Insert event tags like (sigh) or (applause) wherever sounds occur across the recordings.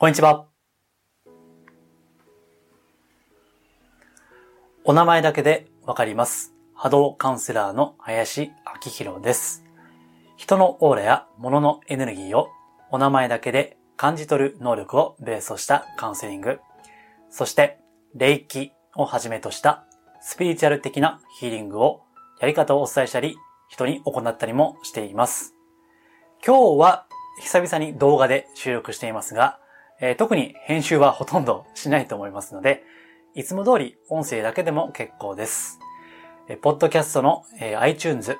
こんにちは。お名前だけでわかります。波動カウンセラーの林明宏です。人のオーラや物のエネルギーをお名前だけで感じ取る能力をベースとしたカウンセリング、そして霊気をはじめとしたスピリチュアル的なヒーリングをやり方をお伝えしたり、人に行ったりもしています。今日は久々に動画で収録していますが、えー特に編集はほとんどしないと思いますので、いつも通り音声だけでも結構です。えーポッドキャストの、えー iTunes、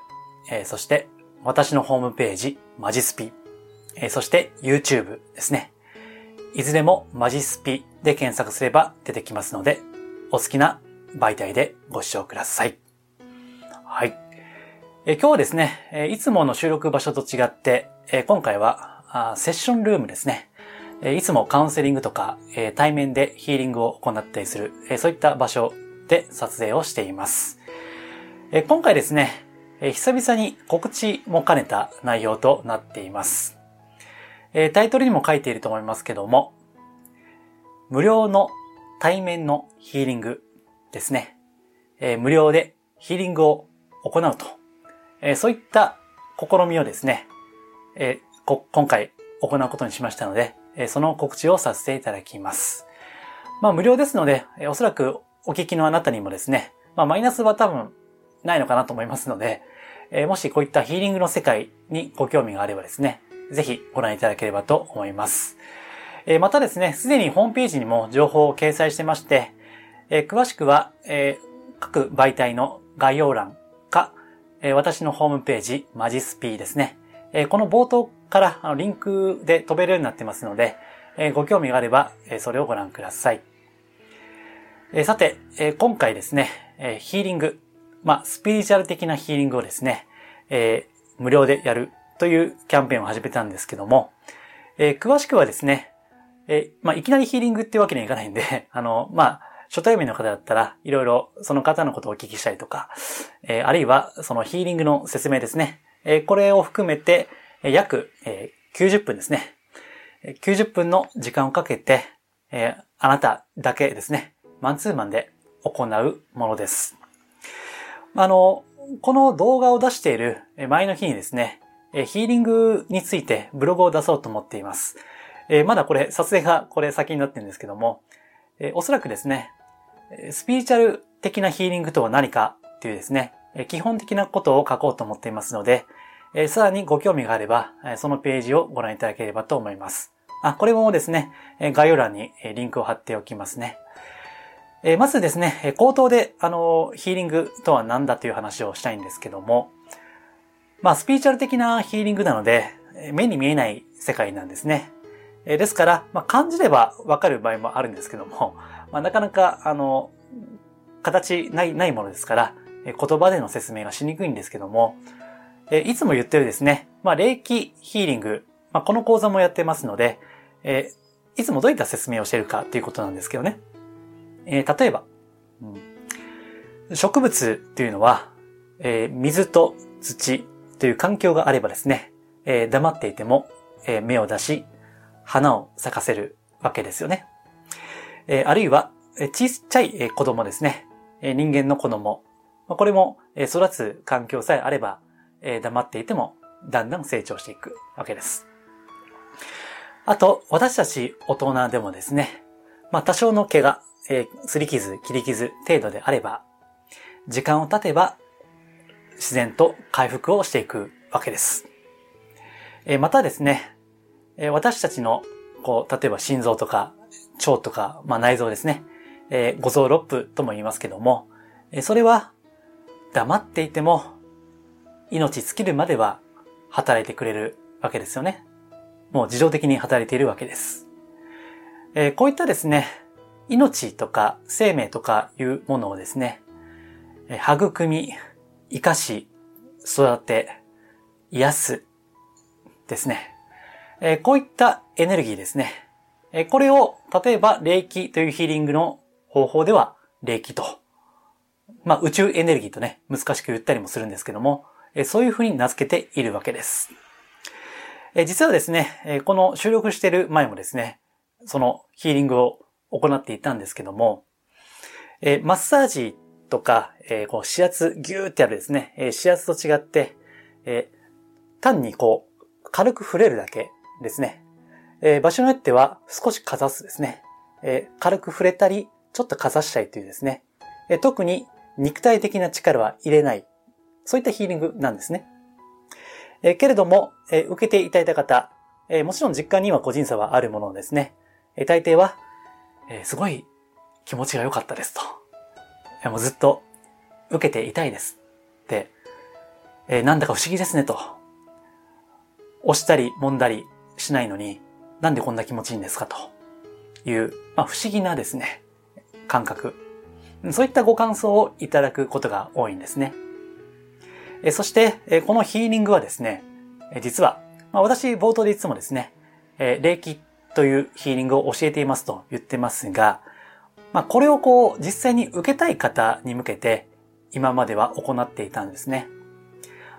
えーそして私のホームページ、マジスピ、えーそして YouTube ですね。いずれもマジスピで検索すれば出てきますので、お好きな媒体でご視聴ください。はい。え今日はですね、いつもの収録場所と違って、今回はセッションルームですね。えいつもカウンセリングとか、え対面でヒーリングを行ったりする、そういった場所で撮影をしています。え今回ですね、え久々に告知も兼ねた内容となっています。えタイトルにも書いていると思いますけども、無料の対面のヒーリングですね。え無料でヒーリングを行うと。えそういった試みをですね、え今回行うことにしましたので、その告知をさせていただきます。まあ無料ですので、おそらくお聞きのあなたにもですね、まあマイナスは多分ないのかなと思いますので、えもしこういったヒーリングの世界にご興味があればですね、ぜひご覧いただければと思います。えまたですね、すでにホームページにも情報を掲載してまして、え詳しくは、え各媒体の概要欄か、え私のホームページ、マジスピーですね。えこの冒頭からあのリンクで飛べるようになってますので、えご興味があれば、えそれをご覧ください。えさて、え今回ですね、えヒーリング、まあ、スピリチュアル的なヒーリングをですね、えー無料でやるというキャンペーンを始めたんですけども、えー詳しくはですね、えーまあ、いきなりヒーリングってわけにはいかないんで、(laughs) あの、まあ、初対面の方だったら、いろいろその方のことをお聞きしたりとか、えあるいはそのヒーリングの説明ですね。えこれを含めて、約、90分ですね。90分の時間をかけて、あなただけですね、マンツーマンで行うものです。あの、この動画を出している前の日にですね、ヒーリングについてブログを出そうと思っています。まだこれ、撮影がこれ先になってるんですけども、おそらくですね、スピリチュアル的なヒーリングとは何かっていうですね、基本的なことを書こうと思っていますので、えーさらにご興味があれば、えそのページをご覧いただければと思います。あ、これもですね、え概要欄にえリンクを貼っておきますね。えーまずですね、え口頭で、あのヒーリングとは何だという話をしたいんですけども、まあ、スピリチュアル的なヒーリングなので、目に見えない世界なんですね。えーですから、まあ、感じればわかる場合もあるんですけども、まあ、なかなか、あの、形ない、ないものですから、言葉での説明がしにくいんですけども、えいつも言ってるですね、まあ、霊気ヒーリング、まあ、この講座もやってますので、えいつもどういった説明をしているかということなんですけどね。え例えば、うん植物っていうのは、え水と土という環境があればですね、え黙っていても、え芽を出し、花を咲かせるわけですよね。えあるいは、えー小さい子供ですね。え人間の子供。これも、え育つ環境さえあれば、え黙っていても、だんだん成長していくわけです。あと、私たち大人でもですね、まあ多少の怪我、えー、擦り傷、切り傷程度であれば、時間を経てば自然と回復をしていくわけです。えーまたですね、えー私たちの、こう、例えば心臓とか腸とか、まあ内臓ですね、えー五臓六腑とも言いますけども、えーそれは黙っていても命尽きるまでは働いてくれるわけですよね。もう自動的に働いているわけです。えーこういったですね、命とか生命とかいうものをですね、え育み、生かし、育て、癒すですね。えーこういったエネルギーですね。えこれを、例えば、霊気というヒーリングの方法では、霊気と。まあ、宇宙エネルギーとね、難しく言ったりもするんですけども、そういうふうに名付けているわけです。実はですね、この収録している前もですね、そのヒーリングを行っていたんですけども、マッサージとか、こう、指圧、ギューってやるですね、えー、指圧と違って、単にこう、軽く触れるだけですね。場所によっては少しかざすですね。軽く触れたり、ちょっとかざしたいというですね。特に肉体的な力は入れない。そういったヒーリングなんですね。え、けれども、え、受けていただいた方、え、もちろん実感には個人差はあるものですね。え、大抵は、え、すごい気持ちが良かったですと。えもうずっと受けていたいです。で、え、なんだか不思議ですねと。押したり揉んだりしないのに、なんでこんな気持ちいいんですかという、まあ、不思議なですね、感覚。そういったご感想をいただくことが多いんですね。えそして、えこのヒーリングはですね、実は、まあ、私冒頭でいつもですね、え霊気というヒーリングを教えていますと言ってますが、まあ、これをこう、実際に受けたい方に向けて、今までは行っていたんですね。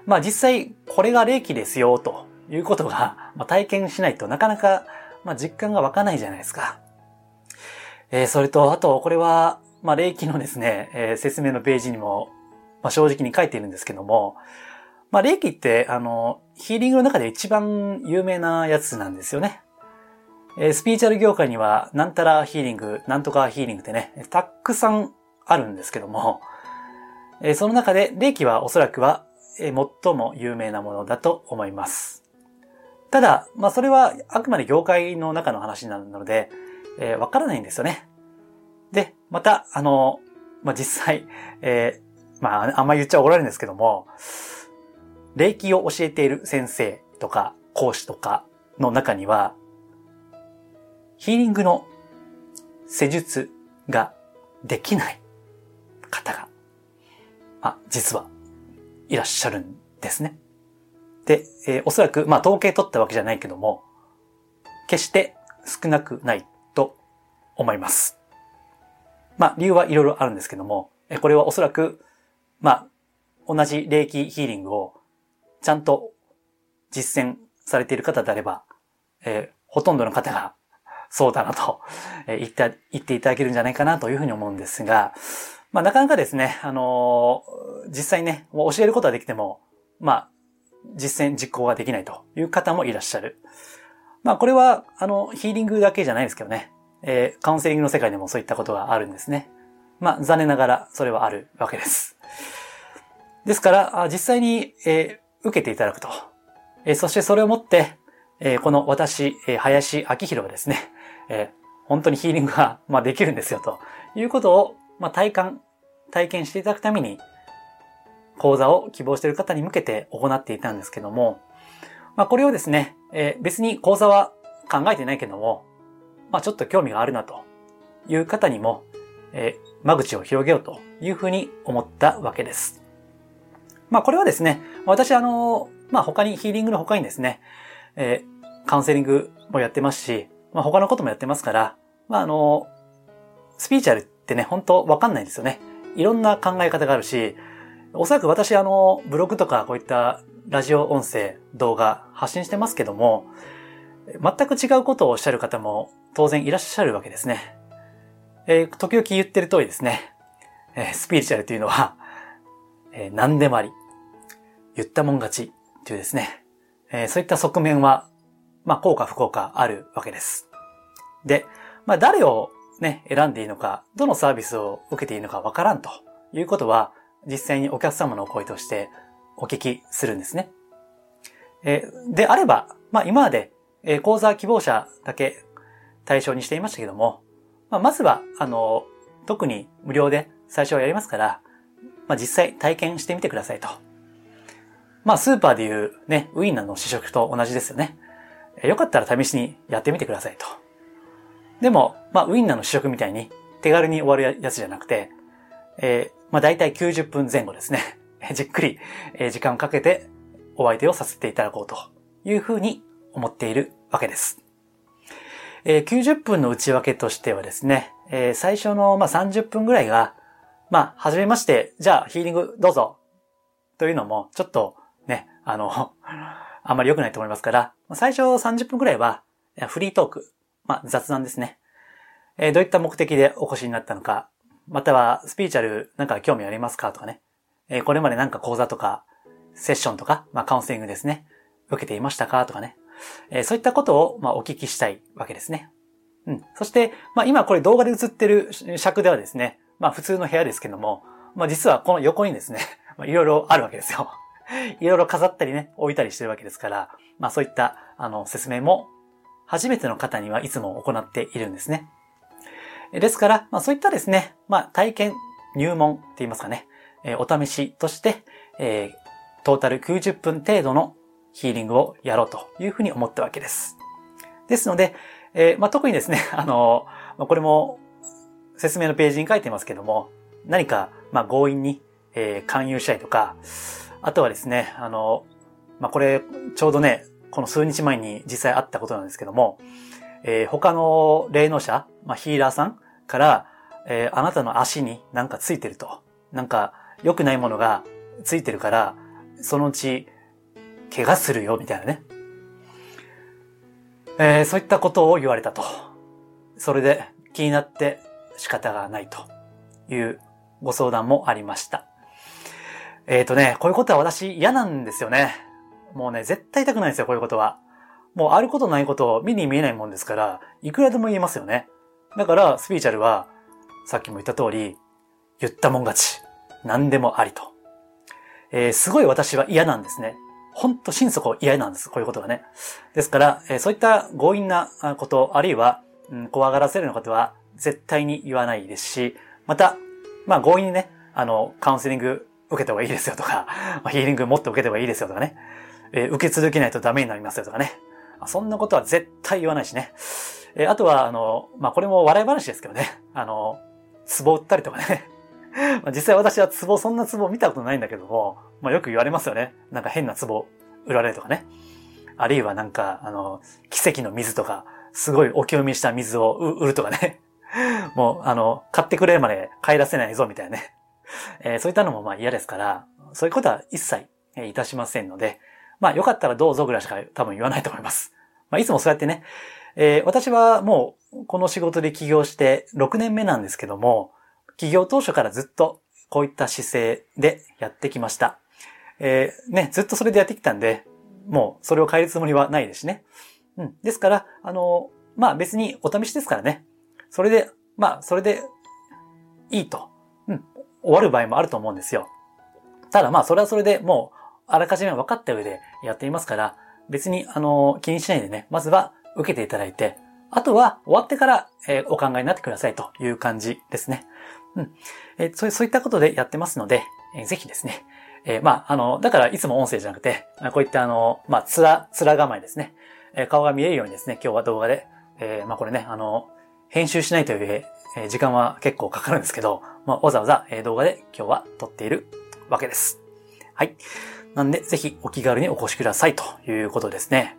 まあ、実際、これが霊気ですよ、ということが、ま、体験しないとなかなか、まあ、実感が湧かないじゃないですか。えー、それと、あと、これは、まあ、霊気のですね、えー、説明のページにも、まあ、正直に書いているんですけども、まあ、霊気って、あの、ヒーリングの中で一番有名なやつなんですよね。えスピーチャル業界には、なんたらヒーリング、なんとかヒーリングってね、たくさんあるんですけども、えその中で、霊気はおそらくは、え最も有名なものだと思います。ただ、まあそれはあくまで業界の中の話なので、え、わからないんですよね。で、また、あの、まあ実際、え、まああんま言っちゃ怒られるんですけども、霊気を教えている先生とか講師とかの中には、ヒーリングの施術ができない方が、あ、実はいらっしゃるんですね。で、えー、おそらく、まあ統計取ったわけじゃないけども、決して少なくないと思います。まあ理由はいろいろあるんですけども、これはおそらく、まあ同じ霊気ヒーリングをちゃんと実践されている方であれば、えー、ほとんどの方がそうだなと、え言って、言っていただけるんじゃないかなというふうに思うんですが、まあなかなかですね、あのー、実際ね、教えることはできても、まあ、実践、実行ができないという方もいらっしゃる。まあこれは、あの、ヒーリングだけじゃないですけどね、えー、カウンセリングの世界でもそういったことがあるんですね。まあ残念ながらそれはあるわけです。(laughs) ですから、実際に、えー、受けていただくと。えー、そしてそれをもって、えー、この私、えー、林明宏がですね、えー、本当にヒーリングが、(laughs) まあ、できるんですよ、ということを、まあ、体感、体験していただくために、講座を希望している方に向けて行っていたんですけども、まあ、これをですね、えー、別に講座は考えてないけども、まあ、ちょっと興味があるなという方にも、えー、間口を広げようというふうに思ったわけです。まあ、これはですね、私あの、まあ、他に、ヒーリングの他にですね、えー、カウンセリングもやってますし、まあ、他のこともやってますから、まあ、あの、スピーチャルってね、本当わかんないんですよね。いろんな考え方があるし、おそらく私あの、ブログとかこういったラジオ音声、動画発信してますけども、全く違うことをおっしゃる方も当然いらっしゃるわけですね。えー、時々言ってる通りですね、えー、スピリチュアルというのは、えー、何でもあり、言ったもん勝ちというですね、えー、そういった側面はまあ、効果不効果あるわけです。で、まあ、誰をね、選んでいいのか、どのサービスを受けていいのかわからんということは、実際にお客様のお声としてお聞きするんですね。えであれば、まあ、今まで、え講座希望者だけ対象にしていましたけども、まあ、まずは、あの、特に無料で最初はやりますから、まあ、実際体験してみてくださいと。まあ、スーパーでいうね、ウインナーの試食と同じですよね。よかったら試しにやってみてくださいと。でも、まあ、ウインナーの試食みたいに手軽に終わるやつじゃなくて、えー、まあ、大体90分前後ですね。(laughs) じっくり、え時間をかけてお相手をさせていただこうというふうに思っているわけです。えー、90分の内訳としてはですね、えー、最初の、まあ、30分ぐらいが、まあ、はじめまして、じゃあヒーリングどうぞというのも、ちょっとね、あの、(laughs) あんまり良くないと思いますから、最初30分くらいはフリートーク。まあ、雑談ですね。えー、どういった目的でお越しになったのか、またはスピーチャルなんか興味ありますかとかね。えー、これまでなんか講座とか、セッションとか、まあ、カウンセリングですね。受けていましたかとかね。えー、そういったことを、まあ、お聞きしたいわけですね。うん。そして、まあ、今これ動画で映ってる尺ではですね、まあ、普通の部屋ですけども、まあ、実はこの横にですね、(laughs) まあ、いろいろあるわけですよ。(laughs) いろいろ飾ったりね、置いたりしてるわけですから、まあそういった、あの、説明も、初めての方にはいつも行っているんですね。ですから、まあそういったですね、まあ体験、入門って言いますかね、えー、お試しとして、えー、トータル90分程度のヒーリングをやろうというふうに思ったわけです。ですので、えー、まあ特にですね、(laughs) あの、これも説明のページに書いてますけども、何か、まあ強引に、えー、勧誘したりとか、あとはですね、あの、まあ、これ、ちょうどね、この数日前に実際あったことなんですけども、えー、他の霊能者、まあ、ヒーラーさんから、えー、あなたの足になんかついてると。なんか、良くないものがついてるから、そのうち、怪我するよ、みたいなね。えー、そういったことを言われたと。それで気になって仕方がないというご相談もありました。えっ、ー、とね、こういうことは私嫌なんですよね。もうね、絶対痛くないんですよ、こういうことは。もうあることないことを見に見えないもんですから、いくらでも言えますよね。だから、スピーチャルは、さっきも言った通り、言ったもん勝ち。何でもありと。えー、すごい私は嫌なんですね。ほんと心底嫌なんです。こういうことがね。ですから、え、そういった強引なこと、あるいは、うん、怖がらせるようなことは絶対に言わないですし、また、まあ強引にね、あの、カウンセリング受けた方がいいですよとか、(laughs) ヒーリングもっと受けた方がいいですよとかね、えー、受け続けないとダメになりますよとかね。そんなことは絶対言わないしね。えー、あとは、あの、まあ、これも笑い話ですけどね。あの、壺売ったりとかね。(laughs) 実際私は壺、そんな壺見たことないんだけども、まあ、よく言われますよね。なんか変な壺売られるとかね。あるいはなんか、あの、奇跡の水とか、すごいお清めした水を売るとかね。(laughs) もう、あの、買ってくれるまで帰らせないぞみたいなね。(laughs) えー、そういったのもまあ嫌ですから、そういうことは一切、えいたしませんので、まあよかったらどうぞぐらいしか多分言わないと思います。まあいつもそうやってね、えー、私はもうこの仕事で起業して6年目なんですけども、起業当初からずっとこういった姿勢でやってきました。えー、ね、ずっとそれでやってきたんで、もうそれを変えるつもりはないですしね。うん。ですから、あの、まあ別にお試しですからね。それで、まあそれでいいと。うん。終わる場合もあると思うんですよ。ただまあそれはそれでもうあらかじめ分かった上でやっていますから、別にあの気にしないでね、まずは受けていただいて、あとは終わってから、えー、お考えになってくださいという感じですね。うん。えー、そうそういったことでやってますので、えー、ぜひですね。えー、まあ、あの、だからいつも音声じゃなくて、こういったあの、まあ、つら、つら構えですね。えー、顔が見えるようにですね、今日は動画で、えー、まあこれね、あの、編集しないという、えー、時間は結構かかるんですけど、まあ、わざわざ、え動画で今日は撮っているわけです。はい。なんで、ぜひお気軽にお越しくださいということですね。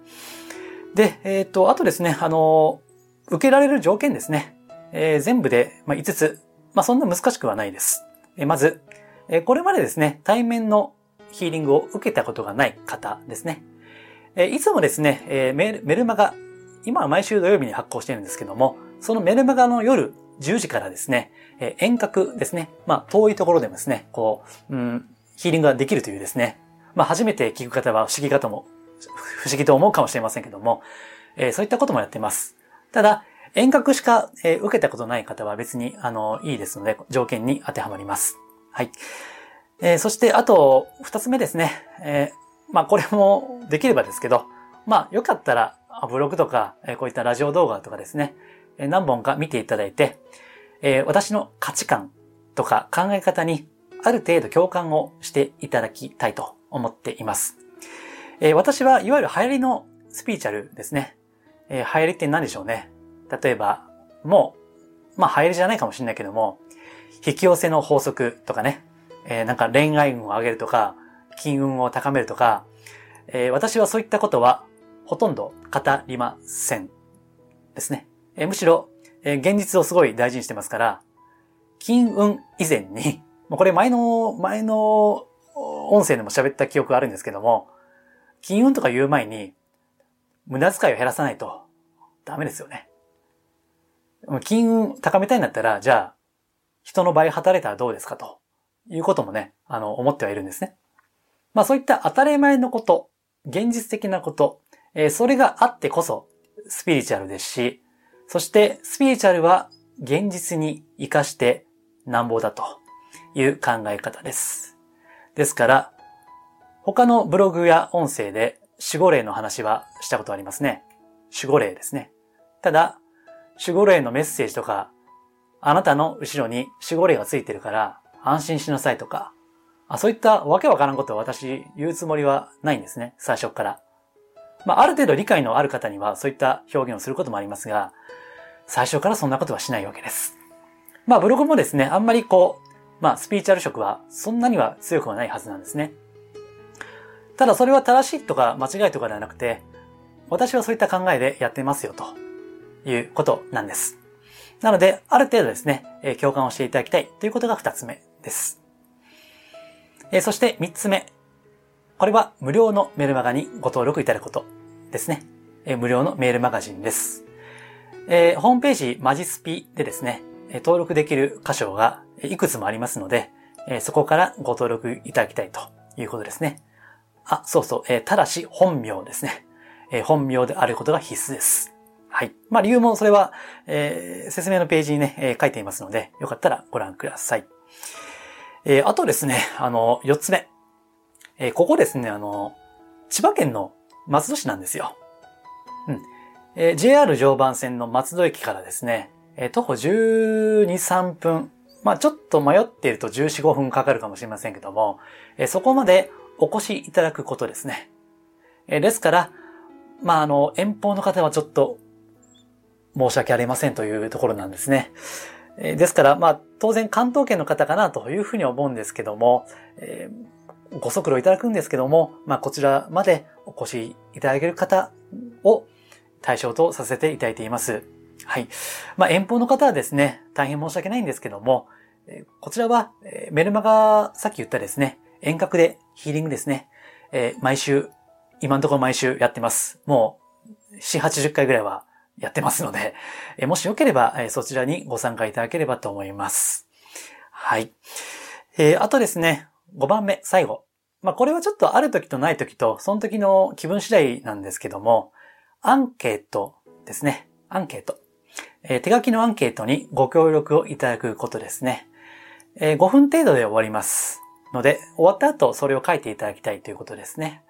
で、えっ、ー、と、あとですね、あの、受けられる条件ですね。えー、全部で、まあ、5つ。まあ、そんな難しくはないです。えー、まず、え、これまでですね、対面のヒーリングを受けたことがない方ですね。え、いつもですね、え、メルマガ、今は毎週土曜日に発行してるんですけども、そのメルマガの夜10時からですね、え、遠隔ですね、まあ、遠いところでもですね、こう、うん、ヒーリングができるというですね、まあ、初めて聞く方は不思議かとも、不思議と思うかもしれませんけども、え、そういったこともやってます。ただ、遠隔しか、え、受けたことない方は別に、あの、いいですので、条件に当てはまります。はい。えー、そして、あと、二つ目ですね。えー、まあ、これもできればですけど、まあ、よかったら、ブログとか、え、こういったラジオ動画とかですね、え、何本か見ていただいて、えー、私の価値観とか考え方にある程度共感をしていただきたいと思っています。えー、私はいわゆる流行りのスピーチャルですね。えー、流行りって何でしょうね。例えば、もう、まあ流行りじゃないかもしれないけども、引き寄せの法則とかね、えー、なんか恋愛運を上げるとか、金運を高めるとか、えー、私はそういったことはほとんど語りません。ですね。えー、むしろ、えー、現実をすごい大事にしてますから、金運以前に、(laughs) もうこれ前の、前の音声でも喋った記憶があるんですけども、金運とか言う前に、無駄遣いを減らさないとダメですよね。金運高めたいんだったら、じゃあ、人の倍働いたらどうですか？ということもね、あの、思ってはいるんですね。まあそういった当たり前のこと、現実的なこと、えー、それがあってこそスピリチュアルですし、そしてスピリチュアルは現実に活かしてなんぼだという考え方です。ですから、他のブログや音声で守護霊の話はしたことありますね。守護霊ですね。ただ、守護霊のメッセージとか、あなたの後ろに守護霊がついてるから安心しなさいとか、あそういったわけわからんことを私言うつもりはないんですね、最初から。まあ、ある程度理解のある方にはそういった表現をすることもありますが、最初からそんなことはしないわけです。まあ、ブログもですね、あんまりこう、まあ、スピーチャル色はそんなには強くはないはずなんですね。ただそれは正しいとか間違いとかではなくて、私はそういった考えでやってますよということなんです。なので、ある程度ですね、え共感をしていただきたいということが二つ目です。えそして三つ目。これは無料のメールマガにご登録いただくことですね。え無料のメールマガジンです。えホームページマジスピでですね、登録できる箇所がいくつもありますので、そこからご登録いただきたいということですね。あ、そうそう、ただし本名ですね。本名であることが必須です。はい。まあ理由もそれは、えー、説明のページにね、えー、書いていますので、よかったらご覧ください。えー、あとですね、あの、四つ目。えー、ここですね、あの、千葉県の松戸市なんですよ。うん。えー、JR 常磐線の松戸駅からですね、えー、徒歩12、3分。まあちょっと迷っていると14、5分かかるかもしれませんけども、えー、そこまでお越しいただくことですね。えー、ですから、まああの、遠方の方はちょっと申し訳ありませんというところなんですね。ですから、まあ当然関東圏の方かなというふうに思うんですけども、えー、ご足労いただくんですけども、まあこちらまでお越しいただける方を対象とさせていただいています。はい。まあ、遠方の方はですね、大変申し訳ないんですけども、こちらは、メルマガ、さっき言ったですね、遠隔でヒーリングですね、え毎週、今のところ毎週やってます。もう、4、80回ぐらいはやってますので、えもしよければ、えそちらにご参加いただければと思います。はい。えー、あとですね、5番目、最後。まあ、これはちょっとある時とない時と、その時の気分次第なんですけども、アンケートですね。アンケート。えー、手書きのアンケートにご協力をいただくことですね。えー、5分程度で終わります。ので、終わった後それを書いていただきたいということですね。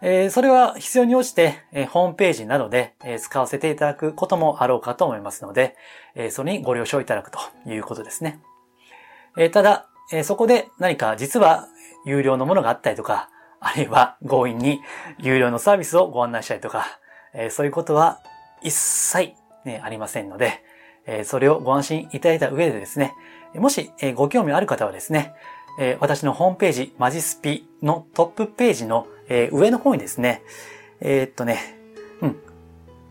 え、それは必要に応じて、え、ホームページなどで、え、使わせていただくこともあろうかと思いますので、えそれにご了承いただくということですね。えただ、えそこで何か実は有料のものがあったりとか、あるいは強引に有料のサービスをご案内したりとか、えそういうことは一切、ね、ありませんので、えそれをご安心いただいた上でですね、もし、えご興味ある方はですね、え私のホームページ、マジスピのトップページの、え上の方にですね、えー、っとね、うん、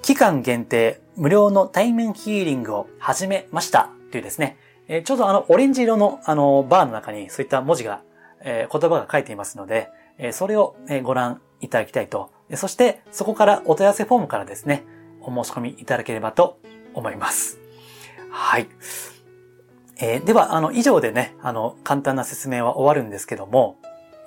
期間限定無料の対面ヒーリングを始めましたというですね、えちょうどあの、オレンジ色のあの、バーの中にそういった文字が、え言葉が書いていますので、えそれを、えご覧いただきたいとそして、そこからお問い合わせフォームからですね、お申し込みいただければと思います。はい。えー、では、あの、以上でね、あの、簡単な説明は終わるんですけども、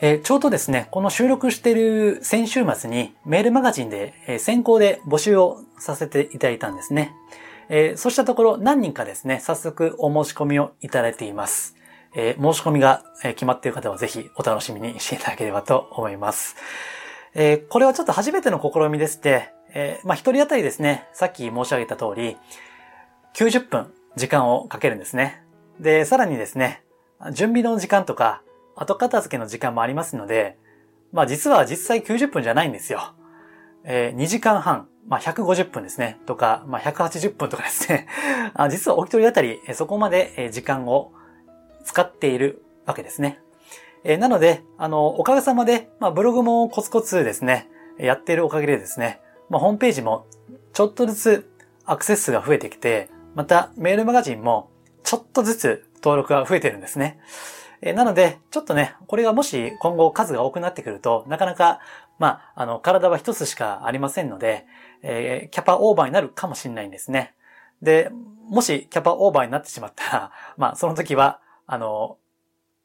えー、ちょうどですね、この収録してる先週末にメールマガジンで、えー、先行で募集をさせていただいたんですね。えー、そうしたところ何人かですね、早速お申し込みをいただいています。え、申し込みが決まっている方はぜひお楽しみにしていただければと思います。え、これはちょっと初めての試みでして、え、まあ、一人当たりですね、さっき申し上げた通り、90分時間をかけるんですね。で、さらにですね、準備の時間とか、後片付けの時間もありますので、まあ実は実際90分じゃないんですよ。えー、2時間半、まあ150分ですね、とか、まあ180分とかですね。(laughs) あ実はお一人当たり、そこまで時間を使っているわけですね。えー、なので、あの、おかげさまで、まあ、ブログもコツコツですね、やっているおかげでですね、まあ、ホームページもちょっとずつアクセス数が増えてきて、またメールマガジンもちょっとずつ登録が増えてるんですね。え、なので、ちょっとね、これがもし今後数が多くなってくると、なかなか、まあ、あの、体は一つしかありませんので、えー、キャパオーバーになるかもしれないんですね。で、もしキャパオーバーになってしまったら、(laughs) まあ、その時は、あの、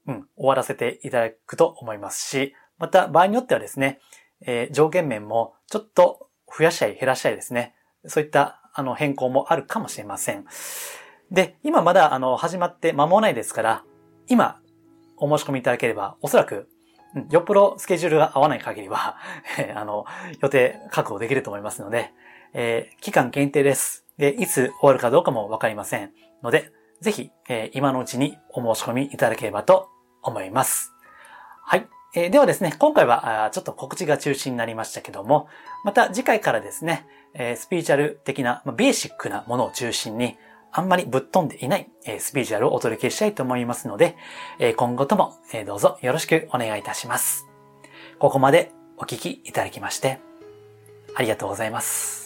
うん、終わらせていただくと思いますし、また場合によってはですね、えー、上限面もちょっと増やしたり減らしたりですね、そういったあの変更もあるかもしれません。で、今まだあの始まって間もないですから、今お申し込みいただければ、おそらく、よっぽどスケジュールが合わない限りは (laughs) え、あの、予定確保できると思いますので、えー、期間限定です。で、いつ終わるかどうかもわかりませんので、ぜひ、えー、今のうちにお申し込みいただければと思います。はい。えー、ではですね、今回はちょっと告知が中心になりましたけども、また次回からですね、えー、スピーチャル的な、まあ、ベーシックなものを中心に、あんまりぶっ飛んでいない、え、スピーチュアルをお届けしたいと思いますので、え、今後とも、え、どうぞよろしくお願いいたします。ここまでお聞きいただきまして、ありがとうございます。